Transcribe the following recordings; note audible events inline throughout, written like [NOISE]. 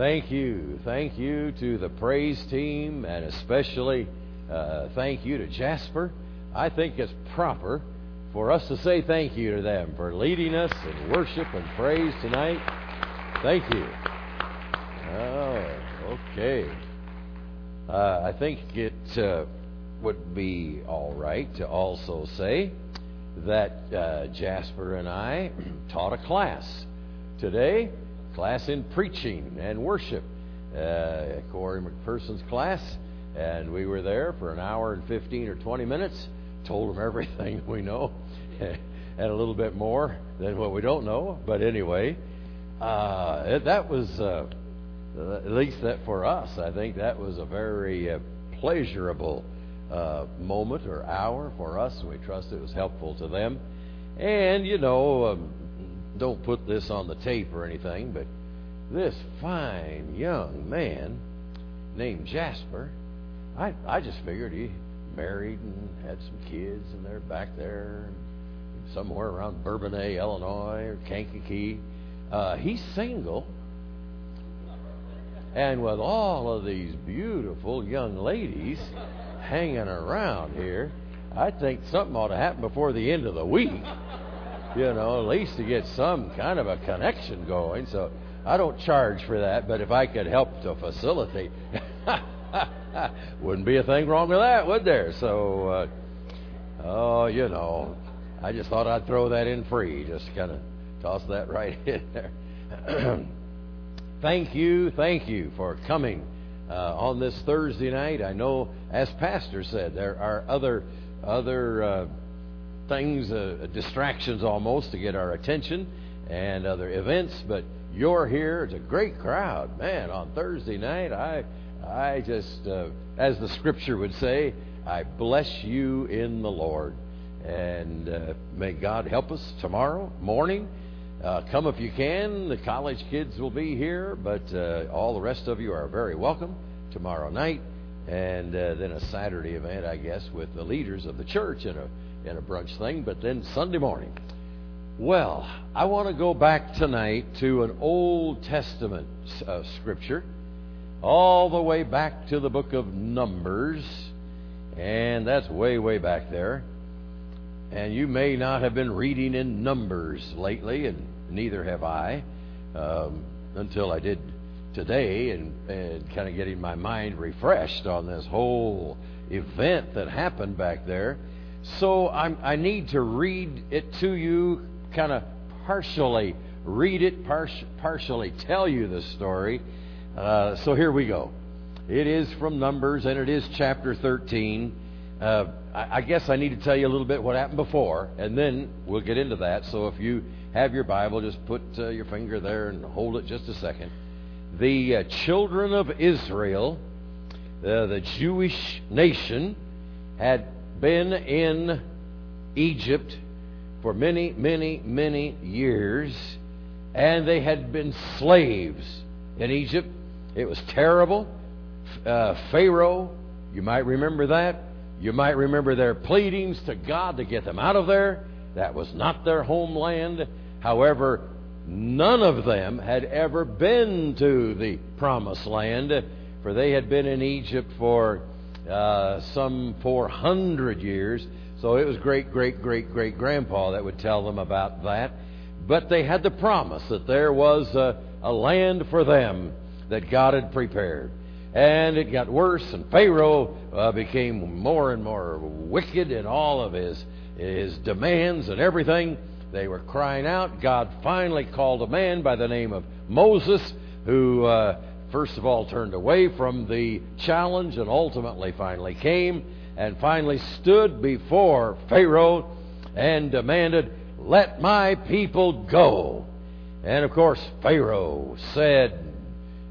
Thank you. Thank you to the praise team, and especially uh, thank you to Jasper. I think it's proper for us to say thank you to them for leading us in worship and praise tonight. Thank you. Oh, okay. Uh, I think it uh, would be all right to also say that uh, Jasper and I taught a class today, class in preaching and worship, uh, Corey McPherson's class, and we were there for an hour and 15 or 20 minutes, told them [LAUGHS] everything we know, [LAUGHS] and a little bit more than what we don't know, but anyway, uh, it, that was, uh, at least that for us, I think that was a very uh, pleasurable uh, moment or hour for us. We trust it was helpful to them. And, you know, um, don't put this on the tape or anything, but this fine young man named Jasper, I, I just figured he married and had some kids, and they're back there somewhere around Bourbonnais, Illinois, or Kankakee. Uh, he's single. And with all of these beautiful young ladies hanging around here, I think something ought to happen before the end of the week. You know, at least to get some kind of a connection going. So I don't charge for that, but if I could help to facilitate, [LAUGHS] wouldn't be a thing wrong with that, would there? So, uh, oh, you know, I just thought I'd throw that in free. Just kind of toss that [LAUGHS] right in there. [CLEARS THROAT] thank you, thank you for coming uh, on this Thursday night. I know, as Pastor said, there are other other uh, things, uh, distractions almost, to get our attention and other events, but you're here. It's a great crowd, man. On Thursday night, I I just, uh, as the Scripture would say, I bless you in the Lord, and uh, may God help us tomorrow morning. Uh, come if you can. The college kids will be here, but uh, all the rest of you are very welcome tomorrow night, and uh, then a Saturday event, I guess, with the leaders of the church and a in a brunch thing. But then Sunday morning. Well, I want to go back tonight to an Old Testament uh, scripture, all the way back to the book of Numbers, and that's way way back there. And you may not have been reading in Numbers lately, and neither have I, um, until I did today, and, and kind of getting my mind refreshed on this whole event that happened back there. So I'm, I need to read it to you, kind of partially read it, par- partially tell you the story. Uh, so here we go. It is from Numbers, and it is chapter 13. Uh, I, I guess I need to tell you a little bit what happened before, and then we'll get into that. So if you have your Bible, just put uh, your finger there and hold it just a second. The uh, children of Israel, uh, the Jewish nation, had been in Egypt for many, many, many years, and they had been slaves in Egypt. It was terrible. Uh, Pharaoh, you might remember that. You might remember their pleadings to God to get them out of there. That was not their homeland. However, none of them had ever been to the promised land, for they had been in Egypt for uh, some 400 years. So it was great, great, great, great grandpa that would tell them about that. But they had the promise that there was a, a land for them that God had prepared. And it got worse, and Pharaoh uh, became more and more wicked in all of his, his demands and everything. They were crying out. God finally called a man by the name of Moses, who uh, first of all turned away from the challenge and ultimately finally came and finally stood before Pharaoh and demanded, Let my people go. And of course, Pharaoh said,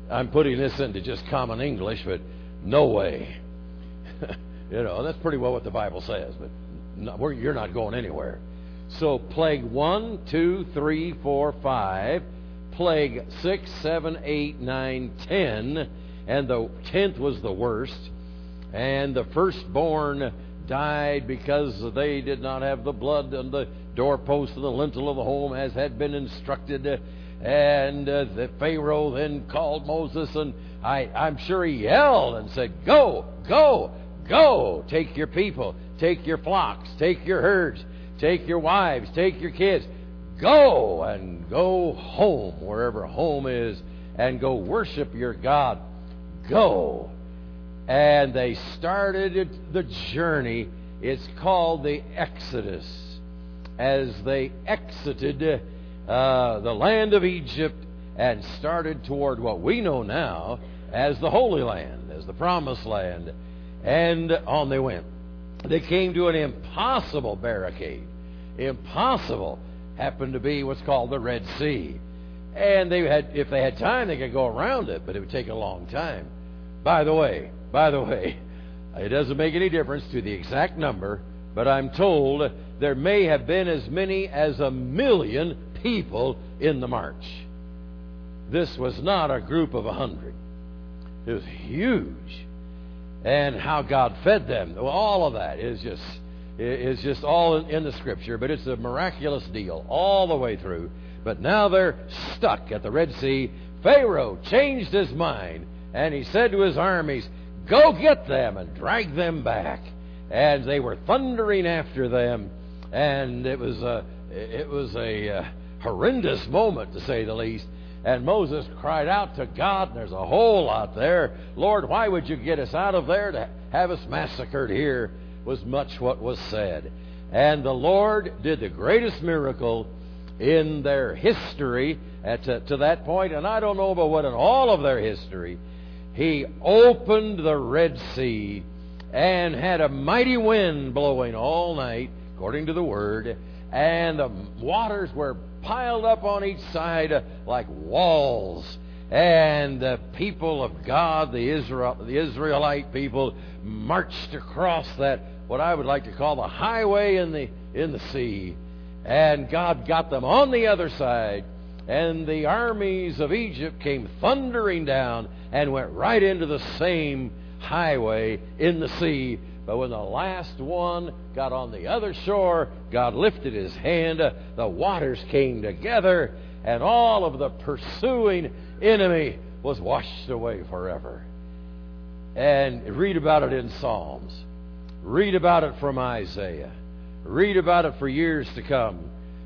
I'm putting this into just common English, but no way. [LAUGHS] you know, that's pretty well what the Bible says, but you're not going anywhere. So, plague one, two, three, four, five, plague six, seven, eight, nine, ten, and the tenth was the worst. And the firstborn died because they did not have the blood on the doorpost and the lintel of the home as had been instructed. And uh, the Pharaoh then called Moses, and I, I'm sure he yelled and said, Go, go, go, take your people, take your flocks, take your herds, take your wives, take your kids, go and go home, wherever home is, and go worship your God. Go. And they started the journey. It's called the Exodus. As they exited uh, the land of Egypt and started toward what we know now as the Holy Land, as the Promised Land. And on they went. They came to an impossible barricade. Impossible happened to be what's called the Red Sea. And they had, if they had time, they could go around it, but it would take a long time. By the way, by the way, [LAUGHS] it doesn't make any difference to the exact number, but I'm told there may have been as many as a million people in the march. This was not a group of a hundred. It was huge. And how God fed them. All of that is just is just all in the scripture, but it's a miraculous deal all the way through. But now they're stuck at the Red Sea. Pharaoh changed his mind and he said to his armies, Go get them and drag them back. And they were thundering after them, and it was a, it was a uh, horrendous moment to say the least. And Moses cried out to God, and there's a whole lot there. Lord, why would you get us out of there to have us massacred here? Was much what was said. And the Lord did the greatest miracle in their history at, to, to that point, and I don't know about what in all of their history. He opened the Red Sea and had a mighty wind blowing all night, according to the Word, and the waters were piled up on each side uh, like walls. And the people of God, the, Israel, the Israelite people, marched across that, what I would like to call the highway in the, in the sea. And God got them on the other side. And the armies of Egypt came thundering down and went right into the same highway in the sea but when the last one got on the other shore, God lifted his hand, the waters came together, and all of the pursuing enemy was washed away forever. And read about it in Psalms. Read about it from Isaiah. Read about it for years to come.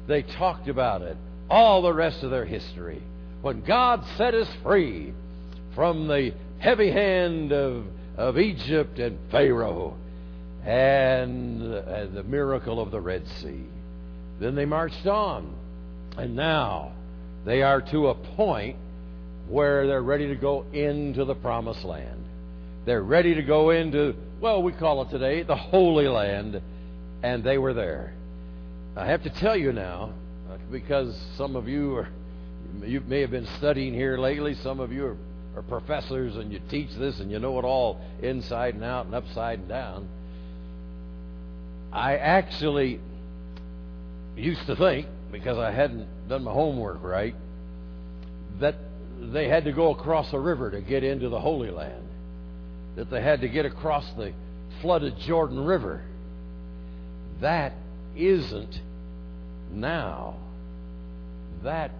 They talked about it all the rest of their history. When God set us free from the heavy hand of, of Egypt and Pharaoh, and, and the miracle of the Red Sea. Then they marched on. And now they are to a point where they're ready to go into the promised land. They're ready to go into, well, we call it today the Holy Land, and they were there. I have to tell you now, uh, because some of you are, you may have been studying here lately, some of you are, are professors and you teach this and you know it all inside and out and upside and down. I actually used to think, because I hadn't done my homework right, that they had to go across a river to get into the Holy Land, that they had to get across the flooded Jordan River. That isn't now. That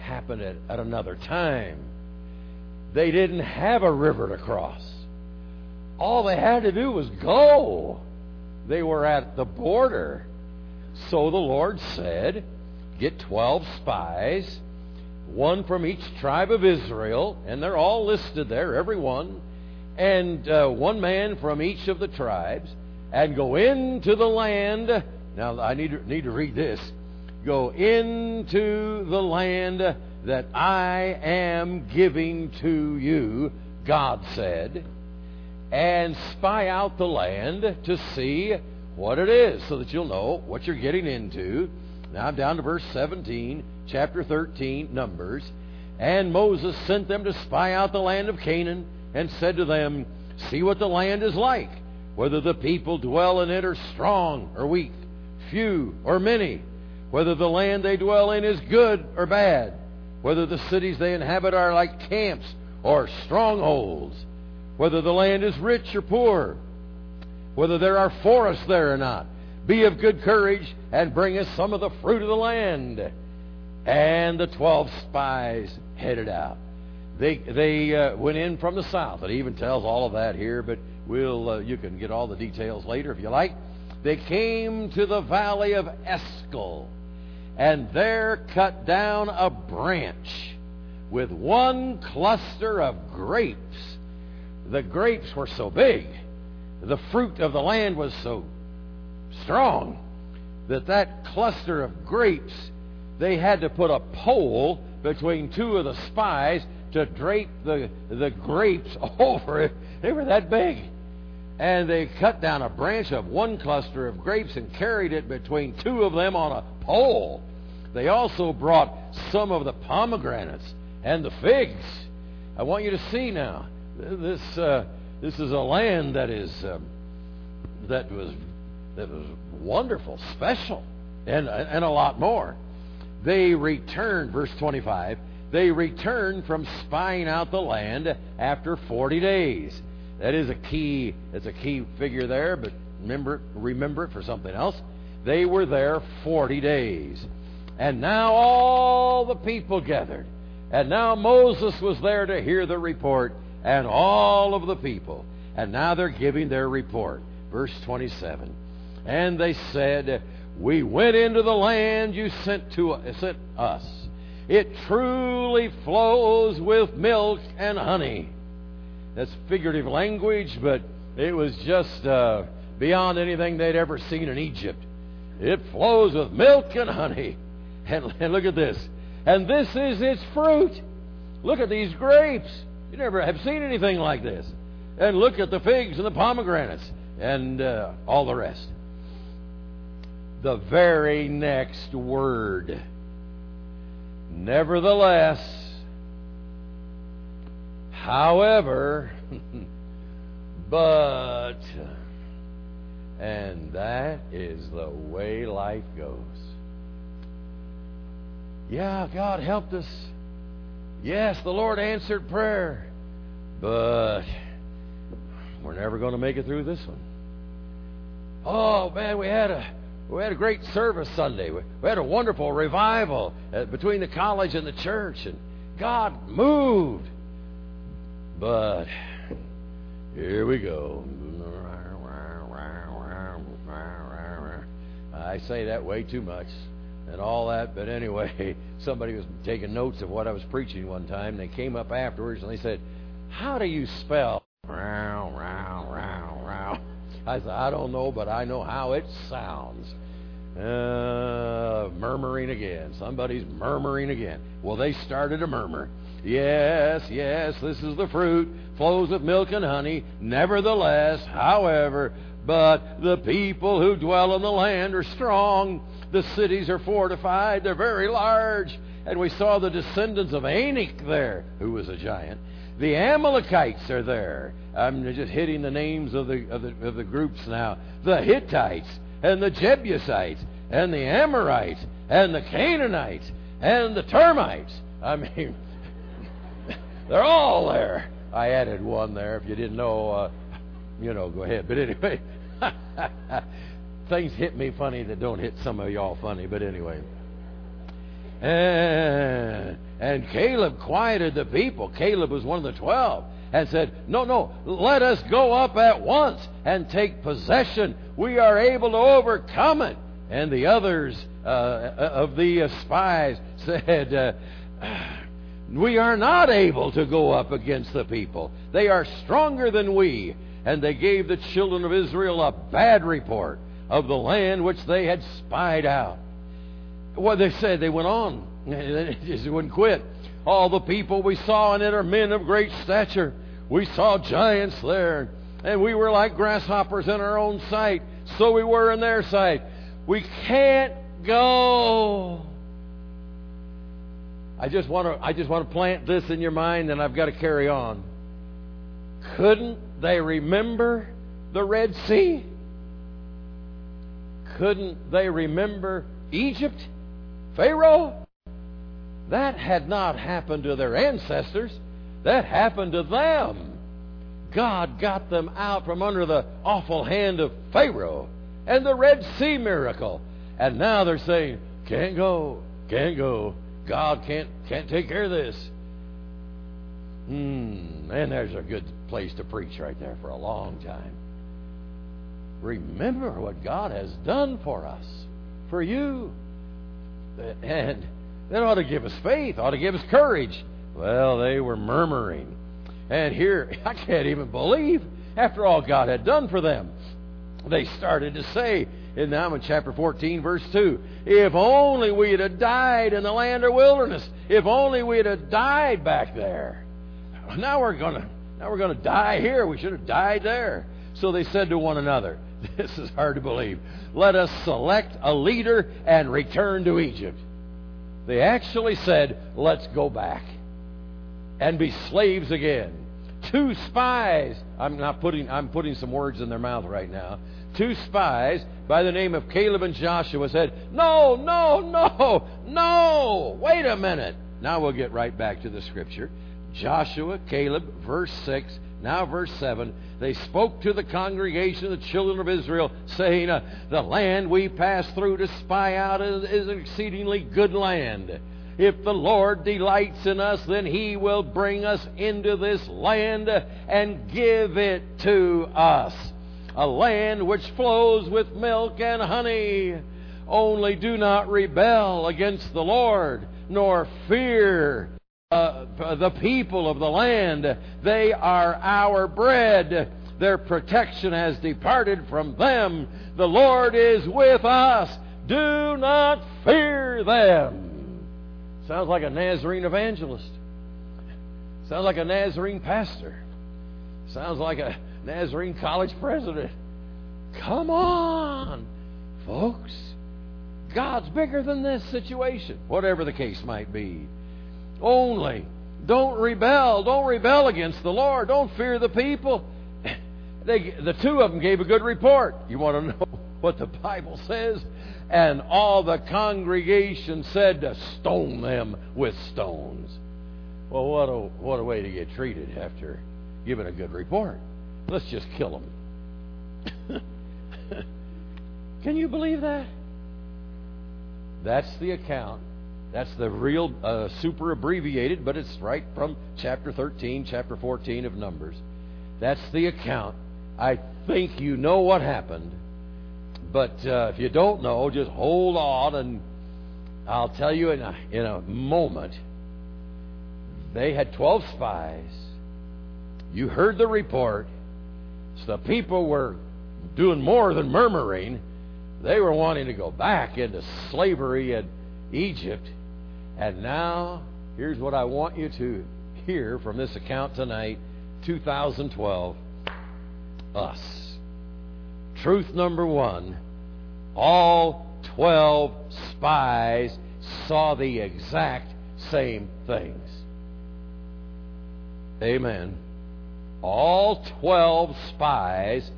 happened at, at another time. They didn't have a river to cross. All they had to do was go. They were at the border. So the Lord said, Get 12 spies, one from each tribe of Israel, and they're all listed there, every one, and uh, one man from each of the tribes, and go into the land. Now, I need to, need to read this. Go into the land that I am giving to you, God said and spy out the land to see what it is so that you'll know what you're getting into. Now I'm down to verse 17, chapter 13, Numbers. And Moses sent them to spy out the land of Canaan and said to them, See what the land is like, whether the people dwell in it are strong or weak, few or many, whether the land they dwell in is good or bad, whether the cities they inhabit are like camps or strongholds whether the land is rich or poor, whether there are forests there or not. Be of good courage and bring us some of the fruit of the land. and the 12 spies headed out. They, they uh, went in from the south. It even tells all of that here, but we'll, uh, you can get all the details later if you like. They came to the valley of Eshcol, and there cut down a branch with one cluster of grapes. The grapes were so big, the fruit of the land was so strong, that that cluster of grapes, they had to put a pole between two of the spies to drape the, the grapes [LAUGHS] over it. They were that big. And they cut down a branch of one cluster of grapes and carried it between two of them on a pole. They also brought some of the pomegranates and the figs. I want you to see now. This uh, this is a land that is um, that was that was wonderful, special, and and a lot more. They returned, verse twenty-five. They returned from spying out the land after forty days. That is a key. It's a key figure there, but remember remember it for something else. They were there forty days, and now all the people gathered, and now Moses was there to hear the report, and all of the people, and now they're giving their report. Verse twenty-seven, and they said, "We went into the land you sent to sent us." It truly flows with milk and honey. That's figurative language, but it was just uh, beyond anything they'd ever seen in Egypt. It flows with milk and honey. [LAUGHS] And, and look at this. And this is its fruit. Look at these grapes. You never have seen anything like this. And look at the figs and the pomegranates and uh, all the rest. The very next word. Nevertheless, However, [LAUGHS] but, and that is the way life goes. Yeah, God helped us. Yes, the Lord answered prayer. But we're never going to make it through this one. Oh man, we had a we had a great service Sunday. We, had a wonderful revival uh, between the college and the church, and God moved. But here we go. I say that way too much and all that, but anyway, [LAUGHS] somebody was taking notes of what I was preaching one time. They came up afterwards and they said, How do you spell? I said, I don't know, but I know how it sounds. Uh, murmuring again. Somebody's murmuring again. Well, they started a murmur. Yes, yes, this is the fruit, flows with milk and honey. Nevertheless, however, but the people who dwell in the land are strong. The cities are fortified, they're very large. And we saw the descendants of Anak there, who was a giant. The Amalekites are there. I'm just hitting the names of the, of the, of the groups now. The Hittites, and the Jebusites, and the Amorites, and the Canaanites, and the termites. I mean, [LAUGHS] they're all there. I added one there. If you didn't know, uh, you know, go ahead. But anyway, [LAUGHS] things hit me funny that don't hit some of y'all funny. But anyway. And, and Caleb quieted the people. Caleb was one of the twelve and said, No, no, let us go up at once and take possession. We are able to overcome it. And the others uh, of the spies [LAUGHS] said, uh, we are not able to go up against the people. They are stronger than we. And they gave the children of Israel a bad report of the land which they had spied out. What they said, they went on. [LAUGHS] They just wouldn't quit. All the people we saw in it are men of great stature. We saw giants there, and we were like grasshoppers in our own sight. So we were in their sight. We can't go. I just want to I just want to plant this in your mind and I've got to carry on. Couldn't they remember the Red Sea? Couldn't they remember Egypt? Pharaoh? That had not happened to their ancestors. That happened to them. God got them out from under the awful hand of Pharaoh and the Red Sea miracle. And now they're saying, can't go, can't go, God can't can't take care of this. Hmm, and there's a good place to preach right there for a long time. Remember what God has done for us, for you. And that ought to give us faith, ought to give us courage. Well, they were murmuring. And here, [LAUGHS] I can't even believe, after all God had done for them, they started to say, in Numbers chapter 14, verse 2, if only we had died in the land or wilderness, if only we had died back there. Now we're gonna now we're gonna die here. We should have died there. So they said to one another, [LAUGHS] This is hard to believe. Let us select a leader and return to Egypt. They actually said, Let's go back and be slaves again. Two spies, I'm not putting, I'm putting some words in their mouth right now. Two spies by the name of Caleb and Joshua said, No, no, no, no, wait a minute. Now we'll get right back to the scripture. Joshua, Caleb, verse 6, now verse 7. They spoke to the congregation of the children of Israel, saying, uh, The land we pass through to spy out is, is an exceedingly good land. If the Lord delights in us, then He will bring us into this land and give it to us. A land which flows with milk and honey. Only do not rebel against the Lord, nor fear uh, the people of the land. They are our bread. Their protection has departed from them. The Lord is with us. Do not fear them. Sounds like a Nazarene evangelist. Sounds like a Nazarene pastor. Sounds like a Nazarene college president. Come on, folks. God's bigger than this situation, whatever the case might be. Only don't rebel. Don't rebel against the Lord. Don't fear the people. [LAUGHS] They, the two of them gave a good report. You want to [LAUGHS] know what the Bible says? And all the congregation said to stone them with stones. Well, what a, what a way to get treated after giving a good report. Let's just kill them. [LAUGHS] Can you believe that? That's the account. That's the real uh, super abbreviated, but it's right from chapter 13, chapter 14 of Numbers. That's the account. I think you know what happened. But uh, if you don't know, just hold on, and I'll tell you in a, in a moment. They had 12 spies. You heard the report. So the people were doing more than murmuring. They were wanting to go back into slavery in Egypt. And now, here's what I want you to hear from this account tonight 2012 us. Truth number one all 12 spies saw the exact same things. Amen. All 12 spies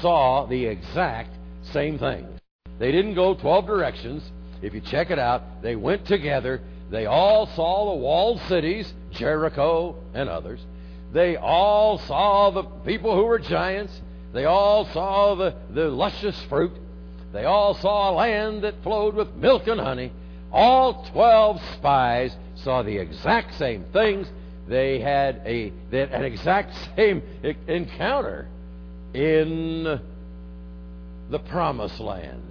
saw the exact same things. They didn't go 12 directions. If you check it out, they went together. They all saw the walled cities, Jericho and others. They all saw the people who were giants. They all saw the, the luscious fruit. They all saw a land that flowed with milk and honey. All 12 spies saw the exact same things. They had a, an exact [LAUGHS] same encounter in the promised land.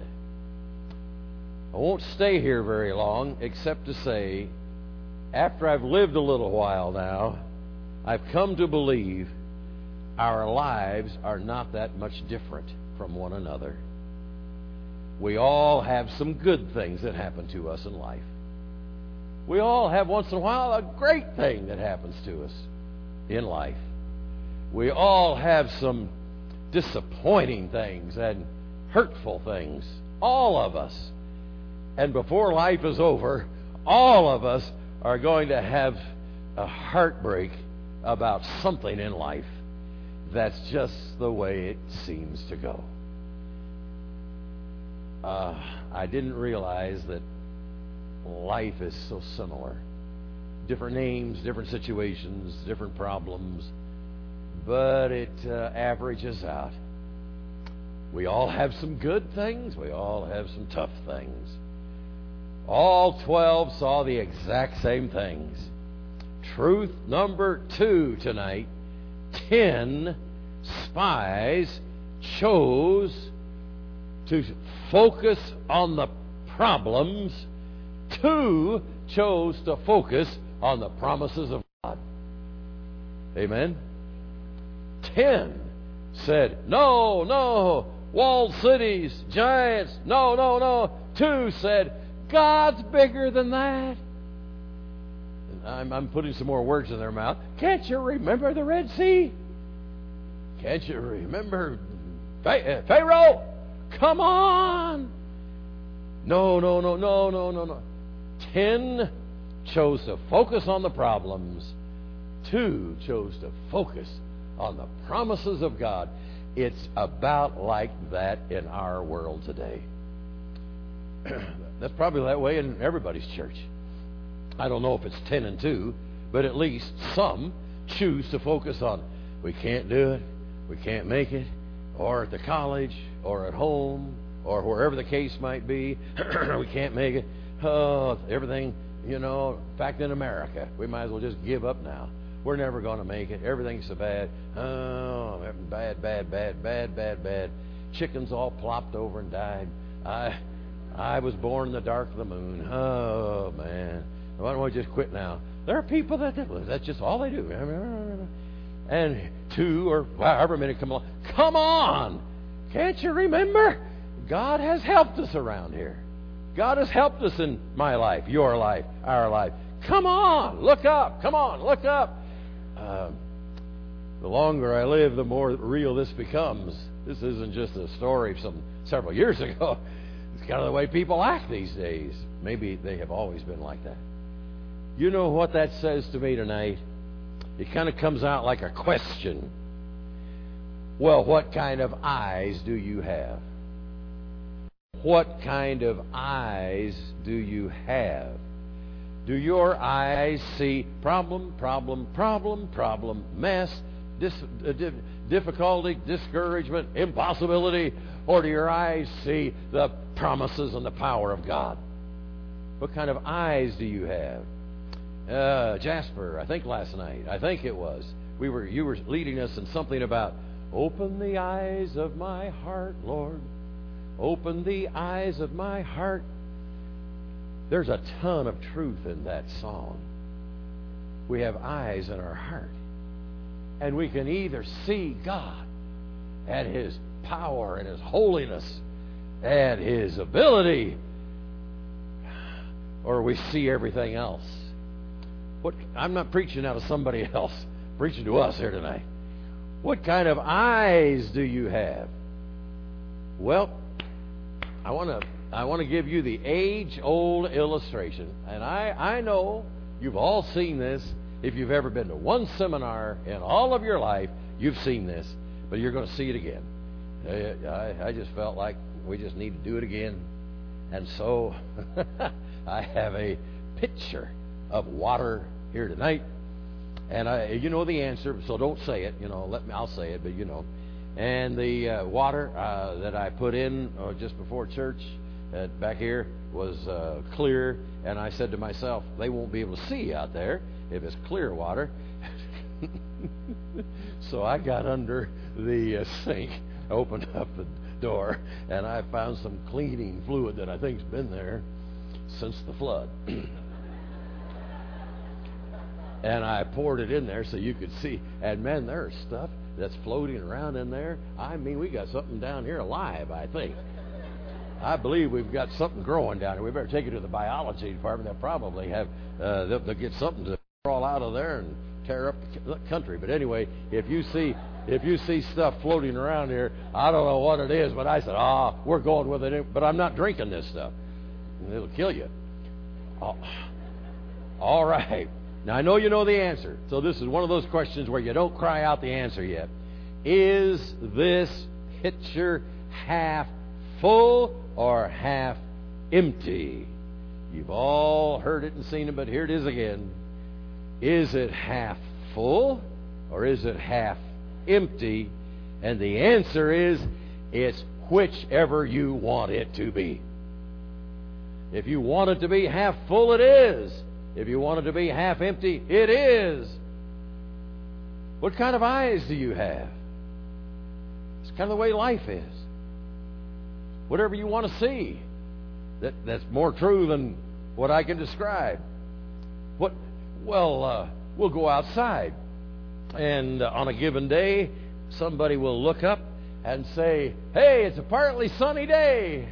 I won't stay here very long, except to say, after I've lived a little while now, I've come to believe our lives are not that much different from one another. We all have some good things that happen to us in life. We all have once in a while a great thing that happens to us in life. We all have some disappointing things and hurtful things. All of us. And before life is over, all of us are going to have a heartbreak about something in life that's just the way it seems to go uh, I didn't realize that life is so similar. Different names, different situations, different problems, but it uh, averages out. We all have some good things, we all have some tough things. All 12 saw the exact same things. Truth number two tonight 10 spies chose to focus on the problems, two chose to focus on the promises of God. Amen? Ten said, No, no, walled cities, giants, no, no, no. Two said, God's bigger than that. I'm, I'm putting some more words in their mouth. Can't you remember the Red Sea? Can't you remember uh, Pharaoh? Come on! No, no, no, no, no, no, no. Ten chose to focus on the problems. Two chose to focus on the promises of God. It's about like that in our world today. [CLEARS THROAT] That's probably that way in everybody's church. I don't know if it's 10 and 2, but at least some choose to focus on we can't do it, we can't make it, or at the college, or at home, or wherever the case might be, [CLEARS THROAT] we can't make it. Oh, everything, you know, in fact, in America, we might as well just give up now. We're never going to make it. Everything's so bad. Oh, bad, bad, bad, bad, bad, bad. Chickens all plopped over and died. I, I was born in the dark of the moon. Oh man, why don't we just quit now? There are people that that's just all they do. And two or however many come along. Come on, can't you remember? God has helped us around here. God has helped us in my life, your life, our life. Come on, look up. Come on, look up. Uh, the longer I live, the more real this becomes. This isn't just a story of some several years [LAUGHS] ago. Kind of the way people act these days. Maybe they have always been like that. You know what that says to me tonight? It kind of comes out like a question. Well, what kind of eyes do you have? What kind of eyes do you have? Do your eyes see problem, problem, problem, problem, mess, dis, uh, difficulty, discouragement, impossibility? Or do your eyes see the promises and the power of God? What kind of eyes do you have? Uh, Jasper, I think last night, I think it was, we were you were leading us in something about open the eyes of my heart, Lord. Open the eyes of my heart there's a ton of truth in that song. We have eyes in our heart. And we can either see God and His power and His holiness and His ability, or we see everything else. What, I'm not preaching out of somebody [LAUGHS] else, I'm preaching to us here tonight. What kind of eyes do you have? Well, I want to I want to give you the age old illustration. And I, I know you've all seen this. If you've ever been to one seminar in all of your life, you've seen this, but you're going to see it again. I, I just felt like we just need to do it again. And so [LAUGHS] I have a picture of water here tonight. And I, you know the answer, so don't say it. You know, let me. I'll say it, but you know. And the uh, water uh, that I put in uh, just before church uh, back here was uh, clear, and I said to myself, they won't be able to see out there if it's clear water. [LAUGHS] so I got under the uh, sink, opened up the door, and I found some cleaning fluid that I think's been there since the flood. [LAUGHS] and I poured it in there so you could see. And man, there's stuff that's floating around in there. I mean, we got something down here alive, I think. I believe we've got something growing down here. We better take it to the biology department. They'll probably have uh, they'll, they'll get something to crawl out of there and tear up the country. But anyway, if you see if you see stuff floating around here, I don't know what it is, but I said, ah, we're going with it. But I'm not drinking this stuff. It'll kill you. Oh. All right. Now I know you know the answer. So this is one of those questions where you don't cry out the answer yet. Is this pitcher half full or half empty? You've all heard it and seen it, but here it is again. Is it half full or is it half empty? And the answer is it's whichever you want it to be. If you want it to be half full, it is. If you want it to be half empty, it is. What kind of eyes do you have? It's kind of the way life is. Whatever you want to see, that, that's more true than what I can describe. What? Well, uh, we'll go outside, and uh, on a given day, somebody will look up and say, "Hey, it's a partly sunny day,"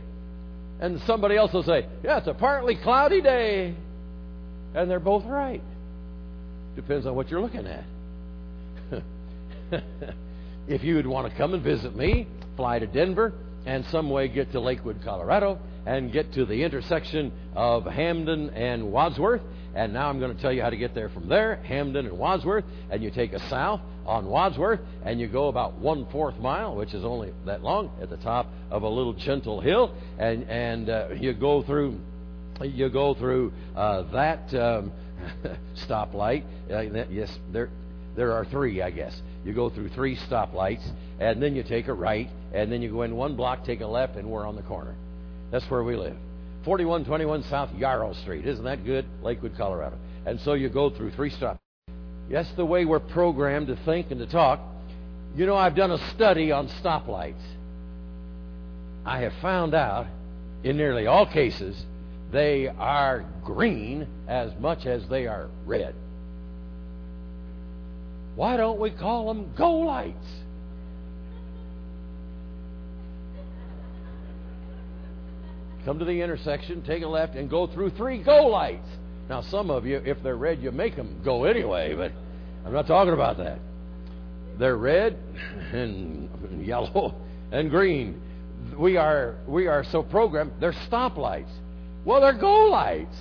and somebody else will say, "Yeah, it's a partly cloudy day," and they're both right. Depends on what you're looking at. [LAUGHS] if you would want to come and visit me, fly to Denver and some way get to Lakewood, Colorado, and get to the intersection of Hampden and Wadsworth. And now I'm going to tell you how to get there from there, Hampden and Wadsworth. And you take a south on Wadsworth, and you go about one fourth mile, which is only that long, at the top of a little gentle hill, and and uh, you go through, you go through uh, that um, [LAUGHS] stoplight. Uh, yes, there there are three, I guess. You go through three stoplights, and then you take a right, and then you go in one block, take a left, and we're on the corner. That's where we live. 4121 South Yarrow Street. Isn't that good? Lakewood, Colorado. And so you go through three stoplights. That's the way we're programmed to think and to talk. You know, I've done a study on stoplights. I have found out, in nearly all cases, they are green as much as they are red. Why don't we call them go lights? Come to the intersection, take a left, and go through three go lights. Now, some of you, if they're red, you make them go anyway, but I'm not talking about that. They're red [LAUGHS] and yellow and green. We are we are so programmed. They're stoplights. Well, they're go lights.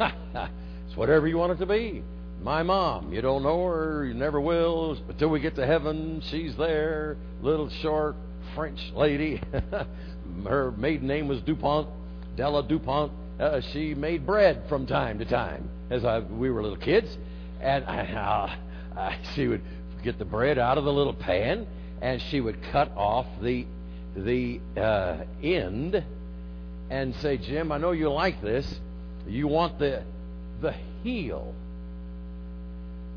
it's whatever you want it to be. My mom, you don't know her, you never will, until we get to heaven. She's there, little short French lady. [LAUGHS] her maiden name was Dupont, Della Dupont. Uh, she made bread from time to time as I, we were little kids, and I, [LAUGHS] uh, she would get the bread out of the little pan, and she would cut off the the uh, end and say, "Jim, I know you like this. You want the the heel."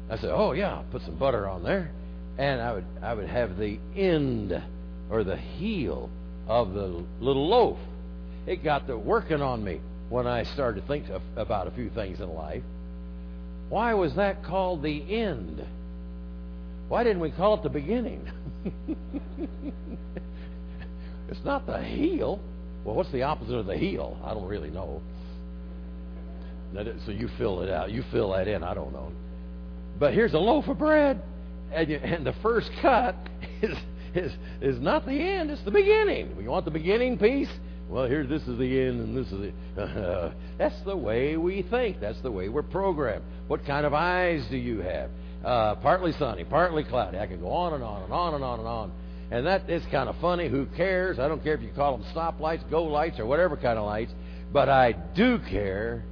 I said, "Oh yeah, put some butter on there," and I would I would have the end or the heel of the little loaf. It got to working on me when I started to think of, about a few things in life. Why was that called the end? Why didn't we call it the beginning? [LAUGHS] it's not the heel. Well, what's the opposite of the heel? I don't really know. So you fill it out. You fill that in. I don't know. But here's a loaf of bread, and, you, and the first cut [LAUGHS] is, is is not the end; it's the beginning. You want the beginning piece? Well, here this is the end, and this is the. [LAUGHS] That's the way we think. That's the way we're programmed. What kind of eyes do you have? Uh, partly sunny, partly cloudy. I can go on and on and on and on and on. And that is kind of funny. Who cares? I don't care if you call them stoplights, go lights, or whatever kind of lights. But I do care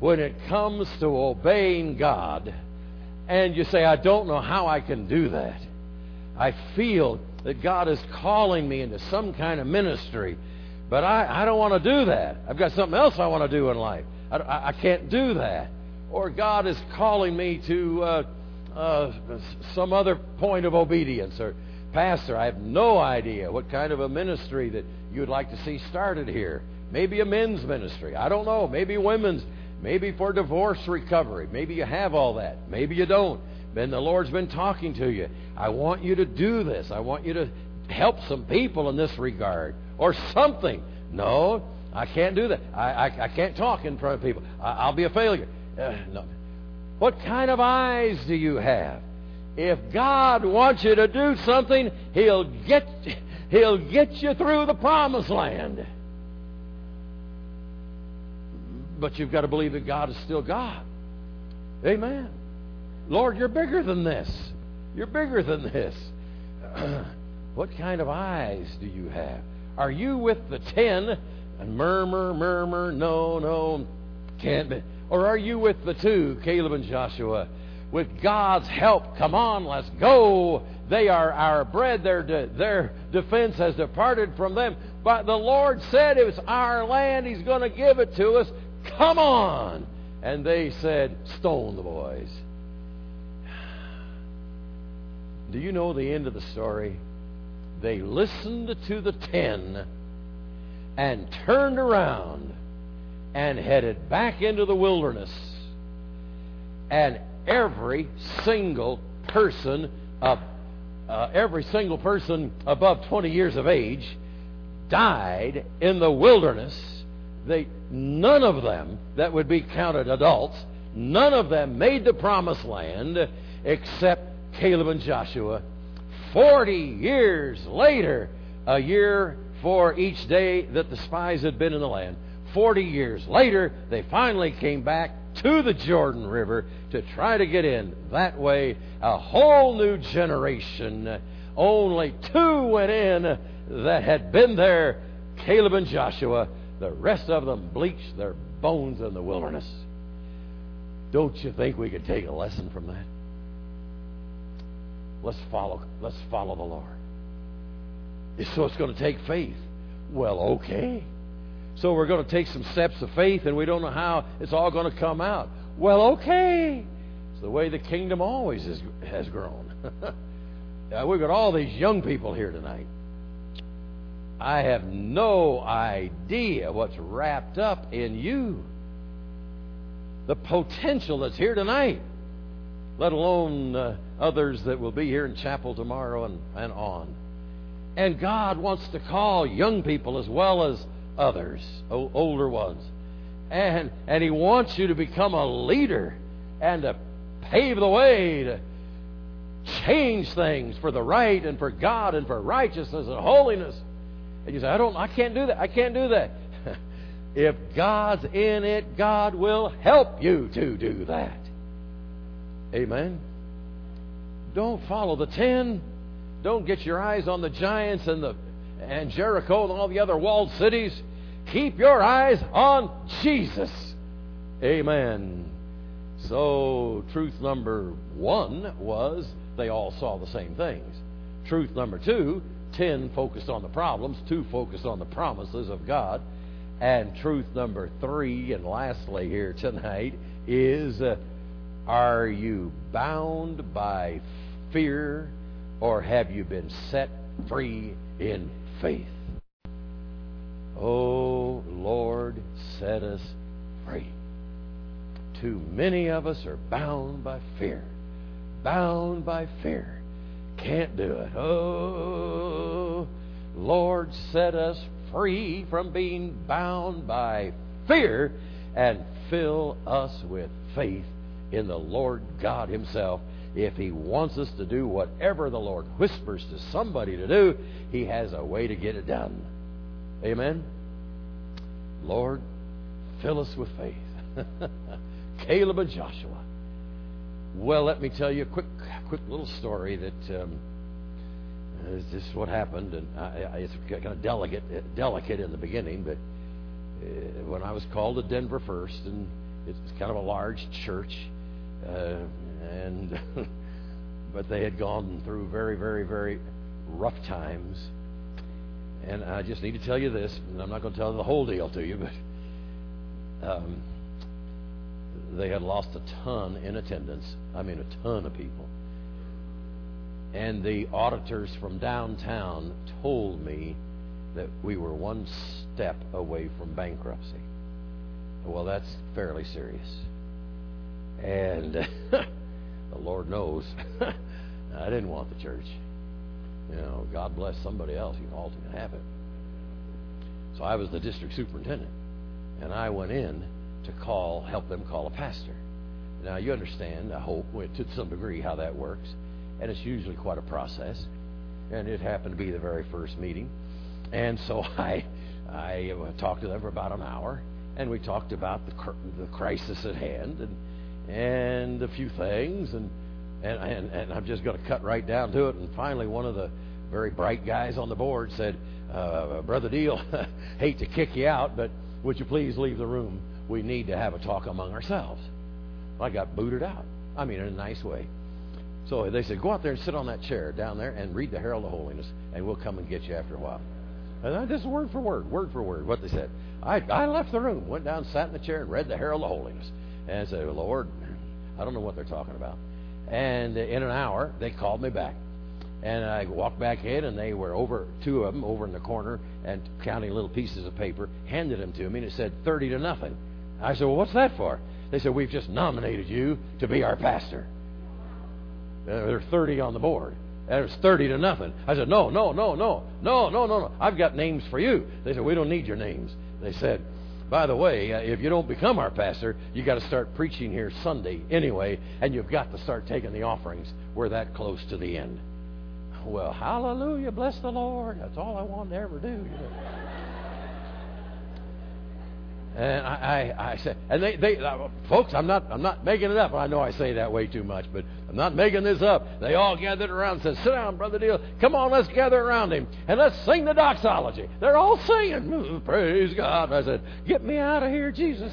when it comes to obeying God and you say, I don't know how I can do that. I feel that God is calling me into some kind of ministry, but I, I don't want to do that. I've got something else I want to do in life. I, I, I can't do that. Or God is calling me to uh, uh, some other point of obedience. Or, Pastor, I have no idea what kind of a ministry that you would like to see started here. Maybe a men's ministry. I don't know. Maybe women's Maybe for divorce recovery. Maybe you have all that. Maybe you don't. Then the Lord's been talking to you. I want you to do this. I want you to help some people in this regard or something. No, I can't do that. I, I, I can't talk in front of people. I, will be a failure. Uh, no. What kind of eyes do you have? If God wants you to do something, He'll get, he'll get you through the promised land. But you've got to believe that God is still God. Amen. Lord, you're bigger than this. You're bigger than this. [CLEARS THROAT] what kind of eyes do you have? Are you with the ten and murmur, murmur, no, no, can't be? Or are you with the two, Caleb and Joshua, with God's help? Come on, let's go. They are our bread. Their, de- their defense has departed from them. But the Lord said it's our land. He's going to give it to us. Come on. And they said, Stone the boys. Do you know the end of the story? They listened to the ten and turned around and headed back into the wilderness. And every single person, uh, uh, every single person above 20 years of age died in the wilderness. They, none of them that would be counted adults, none of them made the promised land except Caleb and Joshua. Forty years later, a year for each day that the spies had been in the land. Forty years later, they finally came back to the Jordan River to try to get in. That way, a whole new generation. Only two went in that had been there Caleb and Joshua. The rest of them bleached their bones in the wilderness. Don't you think we could take a lesson from that? Let's follow, let's follow the Lord. So it's going to take faith. Well, okay. So we're going to take some steps of faith, and we don't know how it's all going to come out. Well, okay. It's the way the kingdom always is, has grown. [LAUGHS] we've got all these young people here tonight. I have no idea what's wrapped up in you. The potential that's here tonight, let alone uh, others that will be here in chapel tomorrow and, and on. And God wants to call young people as well as others, older ones. And, and He wants you to become a leader and to pave the way to change things for the right and for God and for righteousness and holiness. And you say, I don't, I can't do that. I can't do that. [LAUGHS] if God's in it, God will help you to do that. Amen. Don't follow the ten. Don't get your eyes on the giants and the and Jericho and all the other walled cities. Keep your eyes on Jesus. Amen. So, truth number one was they all saw the same things. Truth number two, ten focused on the problems, two focused on the promises of God. And truth number three, and lastly here tonight, is uh, are you bound by fear or have you been set free in faith? Oh, Lord, set us free. Too many of us are bound by fear. Bound by fear. Can't do it. Oh, Lord, set us free from being bound by fear and fill us with faith in the Lord God Himself if He wants us to do whatever the Lord whispers to somebody to do, He has a way to get it done. Amen? Lord, fill us with faith. [LAUGHS] Caleb and Joshua. Well, let me tell you a quick, quick little story that um, is just what happened, and I, I, it's kind of delicate, delicate in the beginning. But uh, when I was called to Denver first, and it's kind of a large church, uh, and [LAUGHS] but they had gone through very, very, very rough times. And I just need to tell you this, and I'm not going to tell the whole deal to you, but um, they had lost a ton in attendance. I mean, a ton of people. And the auditors from downtown told me that we were one step away from bankruptcy. Well, that's fairly serious. And [LAUGHS] the Lord knows [LAUGHS] I didn't want the church. You know, God bless somebody else. You can all can have it. So I was the district superintendent, and I went in to call, help them call a pastor. Now you understand, I hope, [LAUGHS] to some degree, how that works, and it's usually quite a process. And it happened to be the very first meeting, and so [LAUGHS] I, I talked to them for about an hour, and we talked about the the crisis at hand, and and a few things, and and and, and I'm just going to cut right down to it. And finally, one of the very bright guys on the board said, uh, "Brother Diehl, [LAUGHS] hate to kick you out, but would you please leave the room? We need to have a talk among ourselves." I got booted out. I mean, in a nice way. So they said, go out there and sit on that chair down there and read the Herald of Holiness, and we'll come and get you after a while. And I just word for word, word for word, what they said. I, I left the room, went down, sat in the chair, and read the Herald of Holiness. And I said, Lord, I don't know what they're talking about. And in an hour, they called me back. And I walked back in, and they were over, two of them, over in the corner, and counting little pieces of paper, handed them to me, and it said 30 to nothing. I said, Well, what's that for? They said, We've just nominated you to be our pastor. Uh, there's 30 on the board. And it's 30 to nothing. I said, No, no, no, no, no, no, no, no. I've got names for you. They said, We don't need your names. They said, by the way, uh, if you don't become our pastor, you got to start preaching here Sunday anyway, and you've got to start taking the offerings. We're that close to the end. Well, hallelujah, bless the Lord. That's all I want to ever do. You know. And I, I, I said, and they, they, uh, folks, I'm not, I'm not making it up. I know I say that way too much, but I'm not making this up. They all gathered around and said, "Sit down, brother Diehl. Come on, let's gather around him and let's sing the doxology." They're all singing, "Praise God!" I said, "Get me out of here, Jesus."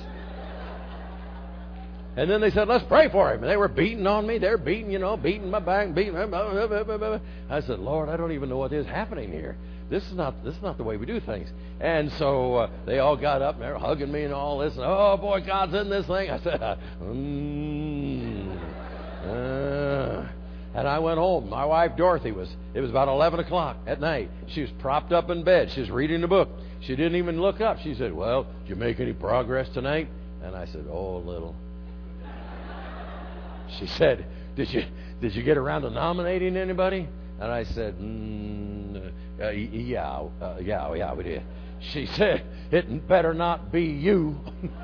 And then they said, let's pray for him. And they were beating on me. They're beating, you know, beating my back, beating. I said, Lord, I don't even know what is happening here. This is not this is not the way we do things. And so uh, they all got up and they were hugging me and all this. And, oh boy, God's in this thing. I said, [LAUGHS] mm, uh, and I went home. My wife Dorothy was. It was about eleven o'clock at night. She was propped up in bed. She was reading the book. She didn't even look up. She said, "Well, did you make any progress tonight?" And I said, "Oh, a little." She said, "Did you did you get around to nominating anybody?" And I said, mm, uh, "Yeah, uh, yeah, yeah, we did." She [LAUGHS] said, "It better not be you." [LAUGHS]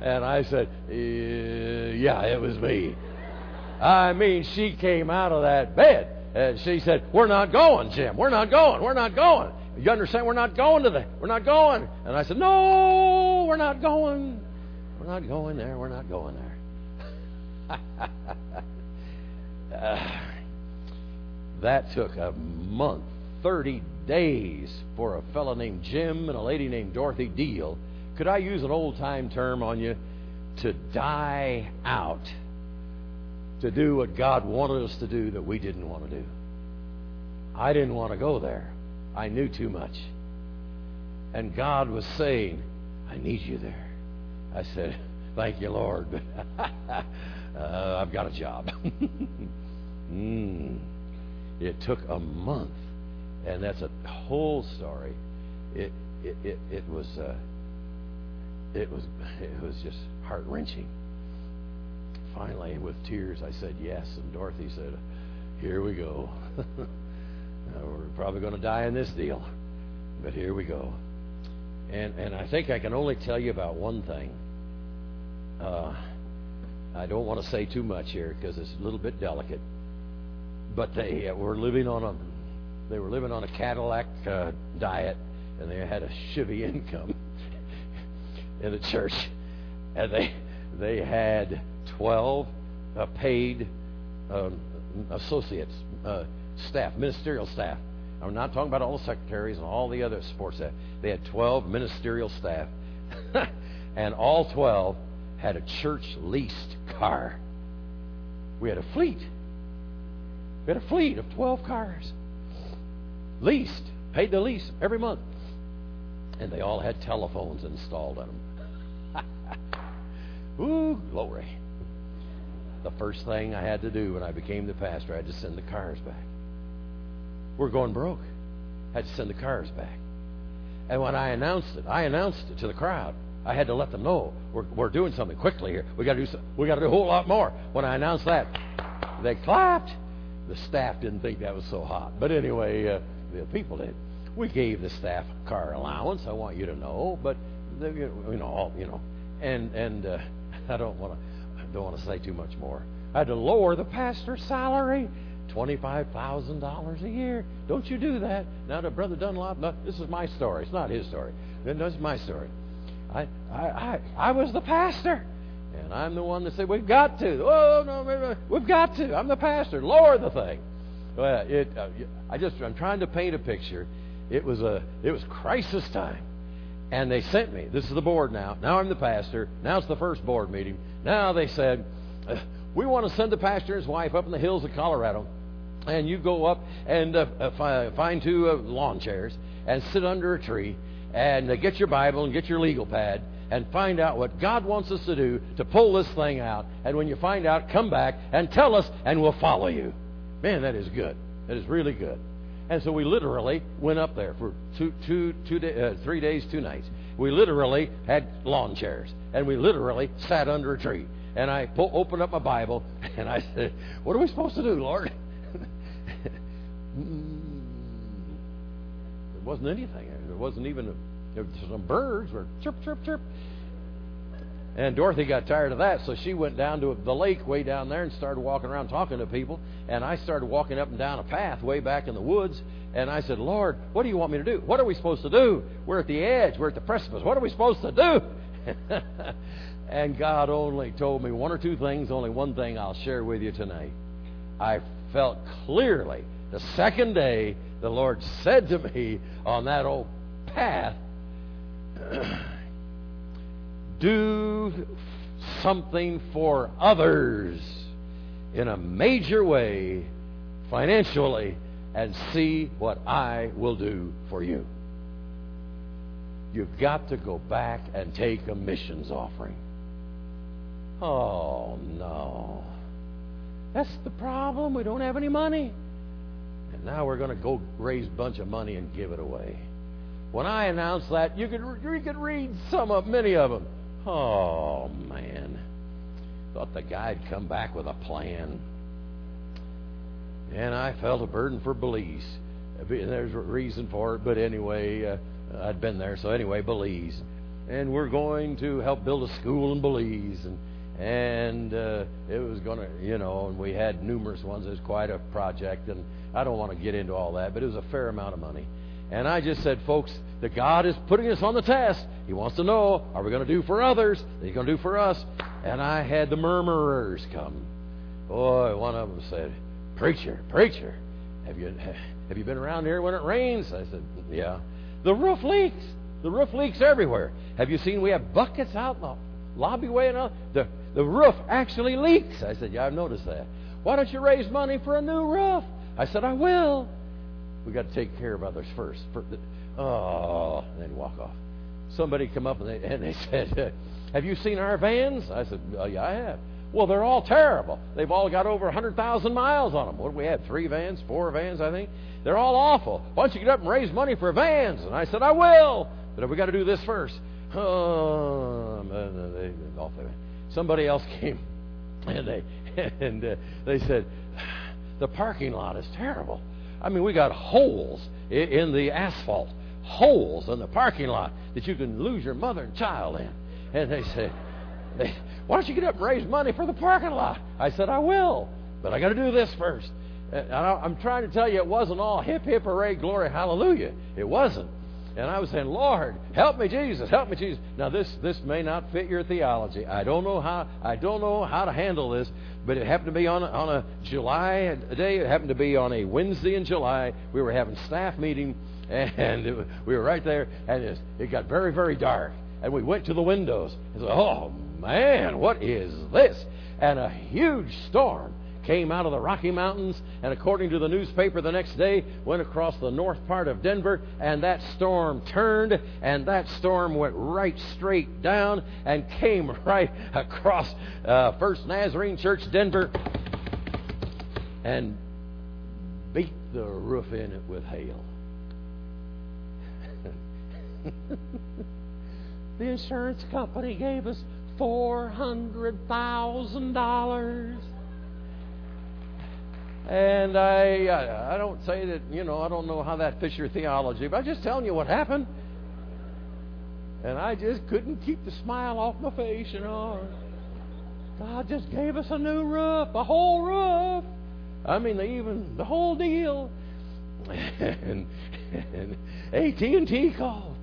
and I said, "Yeah, it was me." I mean, she came out of that bed and she said, "We're not going, Jim. We're not going. We're not going. You understand? We're not going to the. We're not going." And I said, "No, we're not going. We're not going there. We're not going there." [LAUGHS] uh, that took a month, 30 days for a fellow named Jim and a lady named Dorothy Diehl. Could I use an old time term on you? To die out. To do what God wanted us to do that we didn't want to do. I didn't want to go there. I knew too much. And God was saying, I need you there. I said, Thank you, Lord, [LAUGHS] uh, I've got a job. [LAUGHS] mm. It took a month, and that's a whole story. It it it, it was uh, it was [LAUGHS] it was just heart wrenching. Finally, with tears, I said yes, and Dorothy said, "Here we go. [LAUGHS] we're probably going to die in this deal, but here we go." And and I think I can only tell you about one thing. Uh, I don't want to say too much here because it's a little bit delicate but they were living on a they were living on a Cadillac uh, diet, and they had a Chevy income [LAUGHS] in the church, and they they had twelve uh, paid um, associates, uh, staff, ministerial staff. I'm not talking about all the secretaries and all the other support staff. They had 12 ministerial staff, [LAUGHS] and all 12 had a church leased car. We had a fleet. We had a fleet of 12 cars. Leased, paid the lease every month. And they all had telephones installed on them. [LAUGHS] Ooh, glory. The first thing I had to do when I became the pastor, I had to send the cars back. We're going broke. I had to send the cars back. And when I announced it, I announced it to the crowd. I had to let them know we're, we're doing something quickly here. We got to do some, we got to do a whole lot more. When I announced that, they clapped the staff didn't think that was so hot. But anyway, uh, the people did. We gave the staff car allowance. I want you to know, but they, you know, all, you know, and and uh, [LAUGHS] I don't want to don't want to say too much more. I had to lower the pastor's salary, twenty-five thousand dollars a year. Don't you do that now to Brother Dunlop? No, this is my story. It's not his story. This is my story. I I I, I was the pastor. And I'm the one that said, We've got to. Oh, no, we've got to. I'm the pastor. Lower the thing. Well, it, uh, I just, I'm trying to paint a picture. It was, a, it was crisis time. And they sent me. This is the board now. Now I'm the pastor. Now it's the first board meeting. Now they said, we want to send the pastor and his wife up in the hills of Colorado, and you go up and uh, uh, find two uh, lawn chairs and sit under a tree and uh, get your Bible and get your legal pad and find out what God wants us to do to pull this thing out. And when you find out, come back and tell us, and we'll follow you. Man, that is good. That is really good. And so we literally went up there for two, two, two day, uh, three days, two nights. We literally had lawn chairs, and we literally sat under a tree. And I po- opened up my Bible, [LAUGHS] and I said, "What are we supposed to do, Lord?" [LAUGHS] Mm. there wasn't anything. There wasn't even a, there were some birds were chirp, chirp, chirp. And Dorothy got tired of that, so she went down to the lake way down there and started walking around talking to people. And I started walking up and down a path way back in the woods. And I said, Lord, what do you want me to do? What are we supposed to do? We're at the edge. We're at the precipice. What are we supposed to do? [LAUGHS] and God only told me one or two things, only one thing I'll share with you tonight. I felt clearly the second day the Lord said to me on that old path, [SIGHS] do something for others in a major way financially and see what I will do for you. You've got to go back and take a missions offering. Oh, no. That's the problem. We don't have any money. And now we're going to go raise a bunch of money and give it away. When I announced that, you could, you could read some of many of them. Oh, man. Thought the guy'd come back with a plan. And I felt a burden for Belize. There's a reason for it, but anyway, uh, I'd been there. So anyway, Belize. And we're going to help build a school in Belize. And and uh, it was going to, you know, and we had numerous ones. It was quite a project, and I don't want to get into all that, but it was a fair amount of money. And I just said, folks, that God is putting us on the test. He wants to know, are we going to do for others? Are you going to do for us? And I had the murmurers come. Boy, one of them said, Preacher, preacher, have you have you been around here when it rains? I said, Yeah. The roof leaks. The roof leaks everywhere. Have you seen we have buckets out in the lobby way and? The the roof actually leaks. I said, Yeah, I've noticed that. Why don't you raise money for a new roof? I said, I will. We got to take care of others first. Oh, and then walk off. Somebody come up and they, [LAUGHS] and they said, Have you seen our vans? I said, oh, Yeah, I have. Well, they're all terrible. They've all got over 100,000 miles on them. What do we have? Three vans, four vans, I think. They're all awful. Why don't you get up and raise money for vans? And I said, I will. But we got to do this first. Oh. Somebody else [LAUGHS] came, and they and uh, they said, the parking lot is terrible. I mean, we got holes in the asphalt, holes in the parking lot that you can lose your mother and child in. And they said, Why don't you get up and raise money for the parking lot? I said, I will, but I got to do this first. And I'm trying to tell you, it wasn't all hip, hip, hooray, glory, hallelujah. It wasn't. And I was saying, Lord, help me, Jesus, help me, Jesus. Now this this may not fit your theology. I don't know how I don't know how to handle this, but it happened to be on a, on a July day. It happened to be on a Wednesday in July. We were having staff meeting, [LAUGHS] and it, we were right there, and it, it got very very dark. And we went to the windows and said, "Oh man, what is this?" And a huge storm came out of the Rocky Mountains, and according to the newspaper the next day, went across the north part of Denver, and that storm turned, and that storm went right straight down and came [LAUGHS] right across uh, First Nazarene Church, Denver, and beat the roof in it with hail. [LAUGHS] the insurance company gave us $400,000. And I, I don't say that, you know, I don't know how that fits your theology, but I'm just telling you what happened. And I just couldn't keep the smile off my face, you know. God just gave us a new roof, a whole roof. I mean, they even the whole deal. [LAUGHS] and, and AT&T called.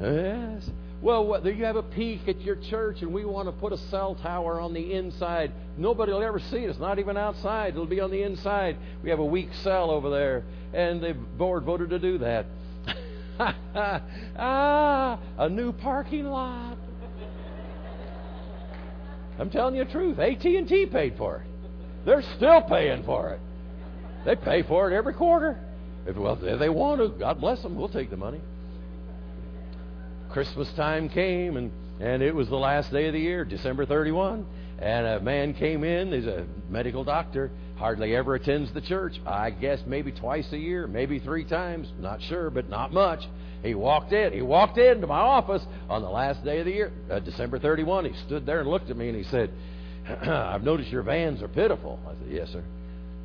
Yes. Well, whether you have a peak at your church and we want to put a cell tower on the inside, nobody will ever see it. It's not even outside. It'll be on the inside. We have a weak cell over there, and the board voted to do that. [LAUGHS] ah, a new parking lot. I'm telling you the truth. AT&T paid for it. They're still paying for it. They pay for it every quarter. If, well, if they want to, God bless them. We'll take the money. Christmas time came, and, and it was the last day of the year, December 31. And a man came in. He's a medical doctor. Hardly ever attends the church. I guess maybe twice a year, maybe three times. Not sure, but not much. He walked in. He walked into my office on the last day of the year, uh, December 31. He stood there and looked at me and he said, [CLEARS THROAT] I've noticed your vans are pitiful. I said, Yes, sir.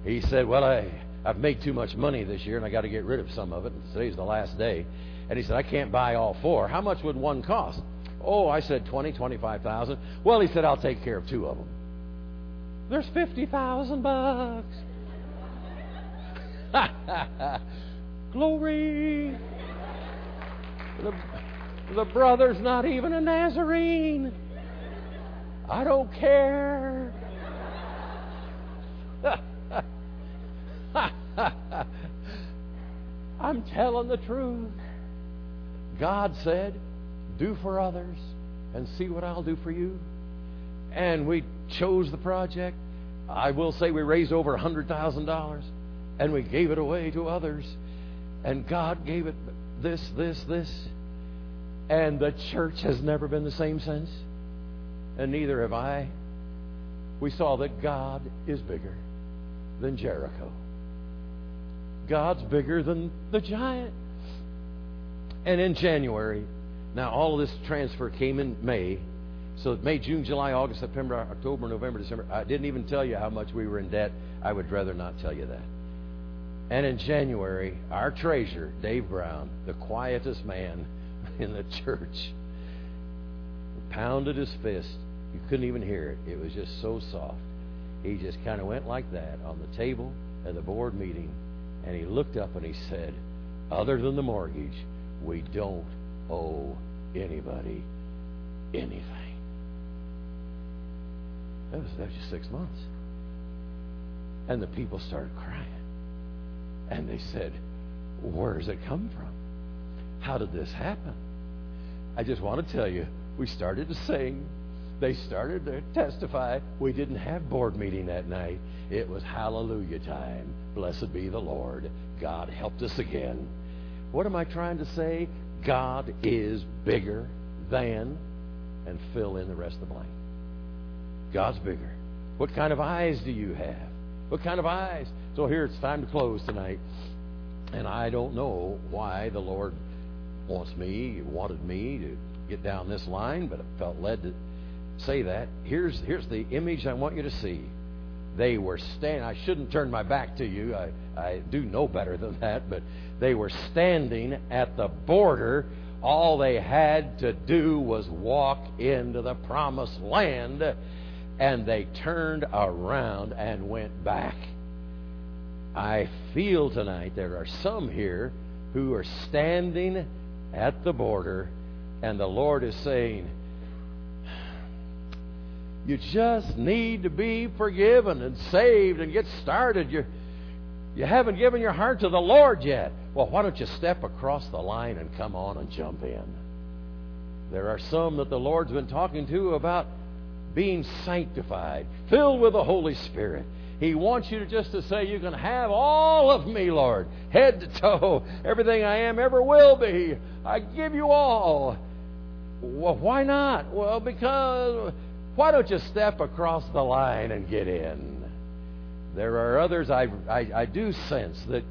He said, Well, I, I've made too much money this year and I got to get rid of some of it. Today's the last day. And he said, I can't buy all four. How much would one cost? Oh, I said 20, 25,000. Well, he said, I'll take care of two of them. There's 50,000 bucks. [LAUGHS] Glory. The, the brother's not even a Nazarene. I don't care. [LAUGHS] I'm telling the truth. God said, Do for others and see what I'll do for you. And we chose the project. I will say we raised over $100,000 and we gave it away to others. And God gave it this, this, this. And the church has never been the same since. And neither have I. We saw that God is bigger than Jericho. God's bigger than the giant. And in January, now all of this transfer came in May. So May, June, July, August, September, October, November, December. I didn't even tell you how much we were in debt. I would rather not tell you that. And in January, our treasurer, Dave Brown, the quietest man [LAUGHS] in the church, pounded his fist. You couldn't even hear it. It was just so soft. He just kind of went like that on the table at the board meeting, and he looked up and he said, Other than the mortgage, we don't owe anybody anything. That was, that was just six months. And the people started crying. And they said, Where does it come from? How did this happen? I just want to tell you, we started to sing. They started to testify. We didn't have board meeting that night. It was hallelujah time. Blessed be the Lord. God helped us again. What am I trying to say? God is bigger than, and fill in the rest of the blank. God's bigger. What kind of eyes do you have? What kind of eyes? So here it's time to close tonight. And I don't know why the Lord wants me, wanted me to get down this line, but I felt led to say that. Here's here's the image I want you to see. They were standing. I shouldn't turn my back to you. I, I do know better than that, but they were standing at the border. All they had to do was walk into the promised land, and they turned around and went back. I feel tonight there are some here who are standing at the border, and the Lord is saying, You just need to be forgiven and saved and get started. You, you haven't given your heart to the Lord yet. Well, why don't you step across the line and come on and jump in? There are some that the Lord's been talking to about being sanctified, filled with the Holy Spirit. He wants you to just to say, You can have all of me, Lord, head to toe, everything I am, ever will be. I give you all. Well, why not? Well, because why don't you step across the line and get in? There are others I, I, I do sense that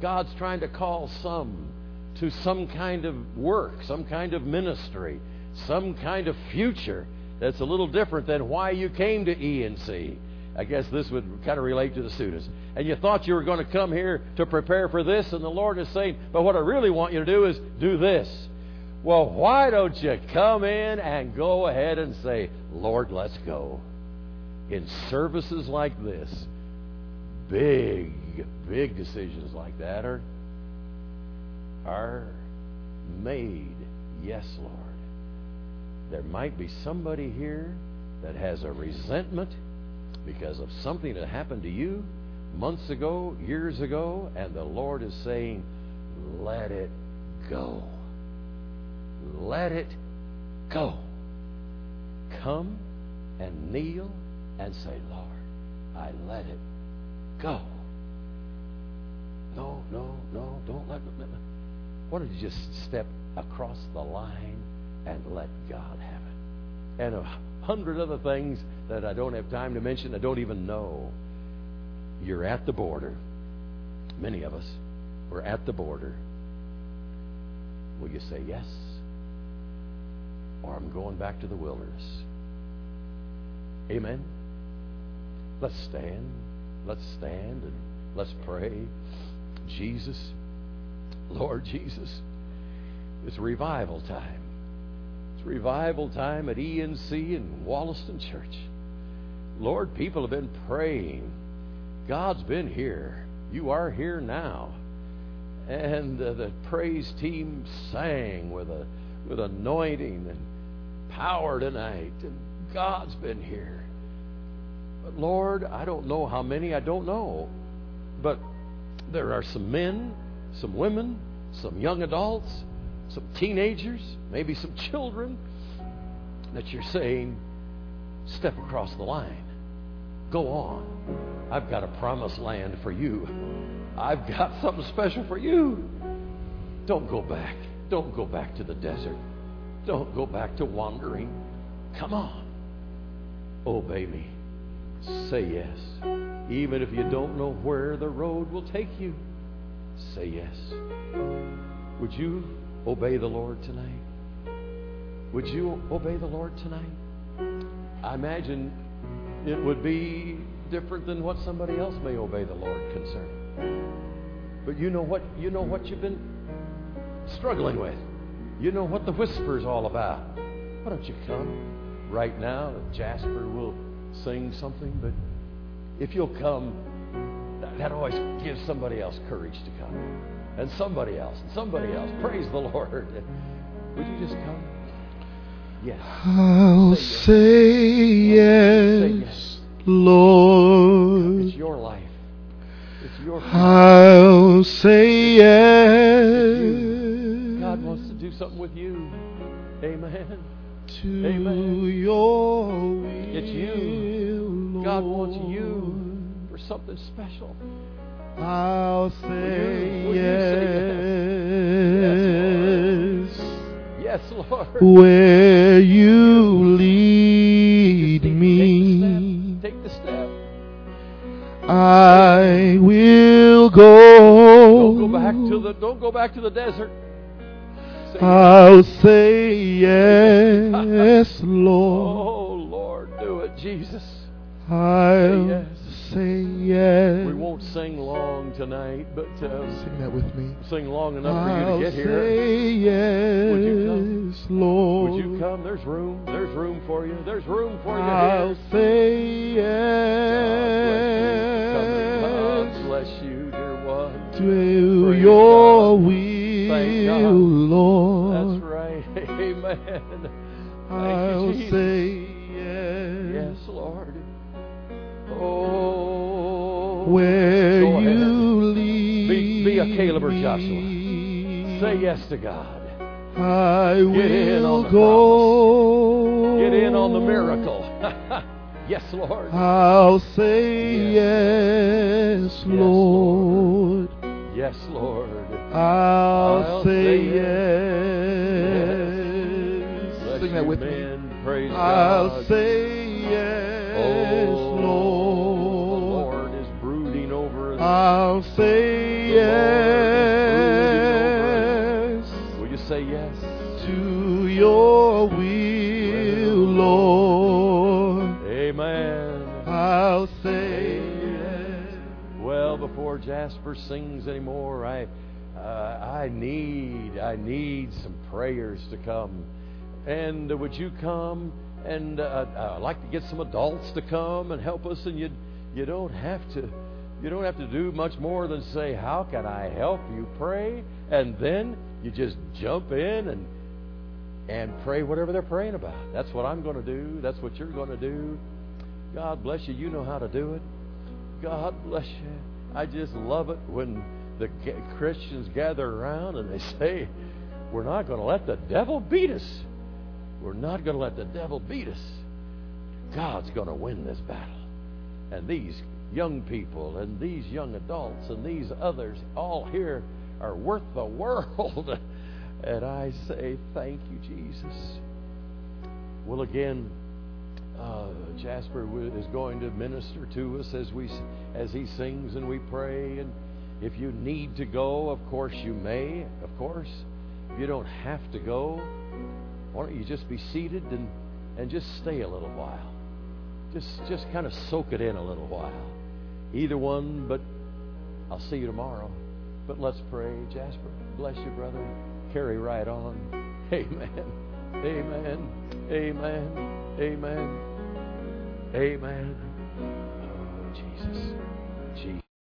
God's trying to call some to some kind of work, some kind of ministry, some kind of future that's a little different than why you came to ENC. I guess this would kind of relate to the students. And you thought you were going to come here to prepare for this, and the Lord is saying, but what I really want you to do is do this. Well, why don't you come in and go ahead and say, Lord, let's go. In services like this, big, big decisions like that are, are made. Yes, Lord. There might be somebody here that has a resentment because of something that happened to you months ago, years ago, and the Lord is saying, let it go. Let it go. Come and kneel and say, Lord, I let it go. No, no, no, don't let. Why don't you just step across the line and let God have it? And a hundred other things that I don't have time to mention, I don't even know. You're at the border. Many of us, we're at the border. Will you say yes? Or I'm going back to the wilderness. Amen. Let's stand. Let's stand and let's pray. Jesus, Lord Jesus, it's revival time. It's revival time at ENC and Wollaston Church. Lord, people have been praying. God's been here. You are here now. And uh, the praise team sang with a with anointing and power tonight. And God's been here. But Lord, I don't know how many, I don't know. But there are some men, some women, some young adults, some teenagers, maybe some children that you're saying, step across the line. Go on. I've got a promised land for you. I've got [LAUGHS] something special for you. Don't go back. Don't go back to the desert. Don't go back to wandering. Come on. Obey me. Say yes. Even if you don't know where the road will take you, say yes. Would you obey the Lord tonight? Would you obey the Lord tonight? I imagine it would be different than what somebody else may obey the Lord concerning. But you know what you know what you've been struggling with. You know what the whisper's all about. Why don't you come right now? Jasper will sing something, but if you'll come, that always gives somebody else courage to come. And somebody else, and somebody else. Praise the [LAUGHS] Lord. Would you just come? Yes. I'll say yes, Say yes. Lord. It's your life. It's your life. I'll say yes. God wants to do something with you. Amen. to Amen. your. It's you. God wants you for something special. I'll say you- will you yes. Yes, Lord. Where you lead me, Take the step. Take the step. I will go. Don't go back to the don't go back to the desert. Say, I'll say [LAUGHS] yes, Lord. oh Lord, do it, Jesus. I'll yes. say yes. We won't sing long tonight, but uh, sing that with me. sing long enough for you to get here. say yes, Would you come? Lord. Would you come? There's room. There's room for you. There's room for you I'll here. say God yes bless you, dear one. to Praise your God. will, God. Lord. That's right. [LAUGHS] Amen. Thank I'll you, say A Caleb or Joshua. Say yes to God. I Get in on will the go. Get in on the miracle. [LAUGHS] yes, Lord. I'll say yes, Lord. Yes, Lord. I'll, I'll say yes. Bless Sing that with me. Praise I'll God. say I'll say yes Will you say yes? to your will, Lord. Amen. I'll say yes. Well, before Jasper sings anymore, I, uh, I need, I need some prayers to come. And uh, would you come? And uh, I'd like to get some adults to come and help us. And you, you don't have to, you don't have to do much more than say, "How can I help you?" Pray, and then you just jump in and and pray whatever they're praying about. That's what I'm going to do. That's what you're going to do. God bless you. You know how to do it. God bless you. I just love it when the Christians gather around and they say, We're not going to let the devil beat us. We're not going to let the devil beat us. God's going to win this battle. And these young people and these young adults and these others all here are worth the world. [LAUGHS] and I say, Thank you, Jesus. Well, again, uh, Jasper is going to minister to us as we as he sings and we pray. And if you need to go, of course you may. Of course, if you don't have to go, why don't you just be seated and and just stay a little while? Just just kind of soak it in a little while. Either one, but I'll see you tomorrow. But let's pray, Jasper. Bless you, brother. Carry right on. [LAUGHS] Amen. Amen. Amen. Amen. Amen. Oh, Jesus.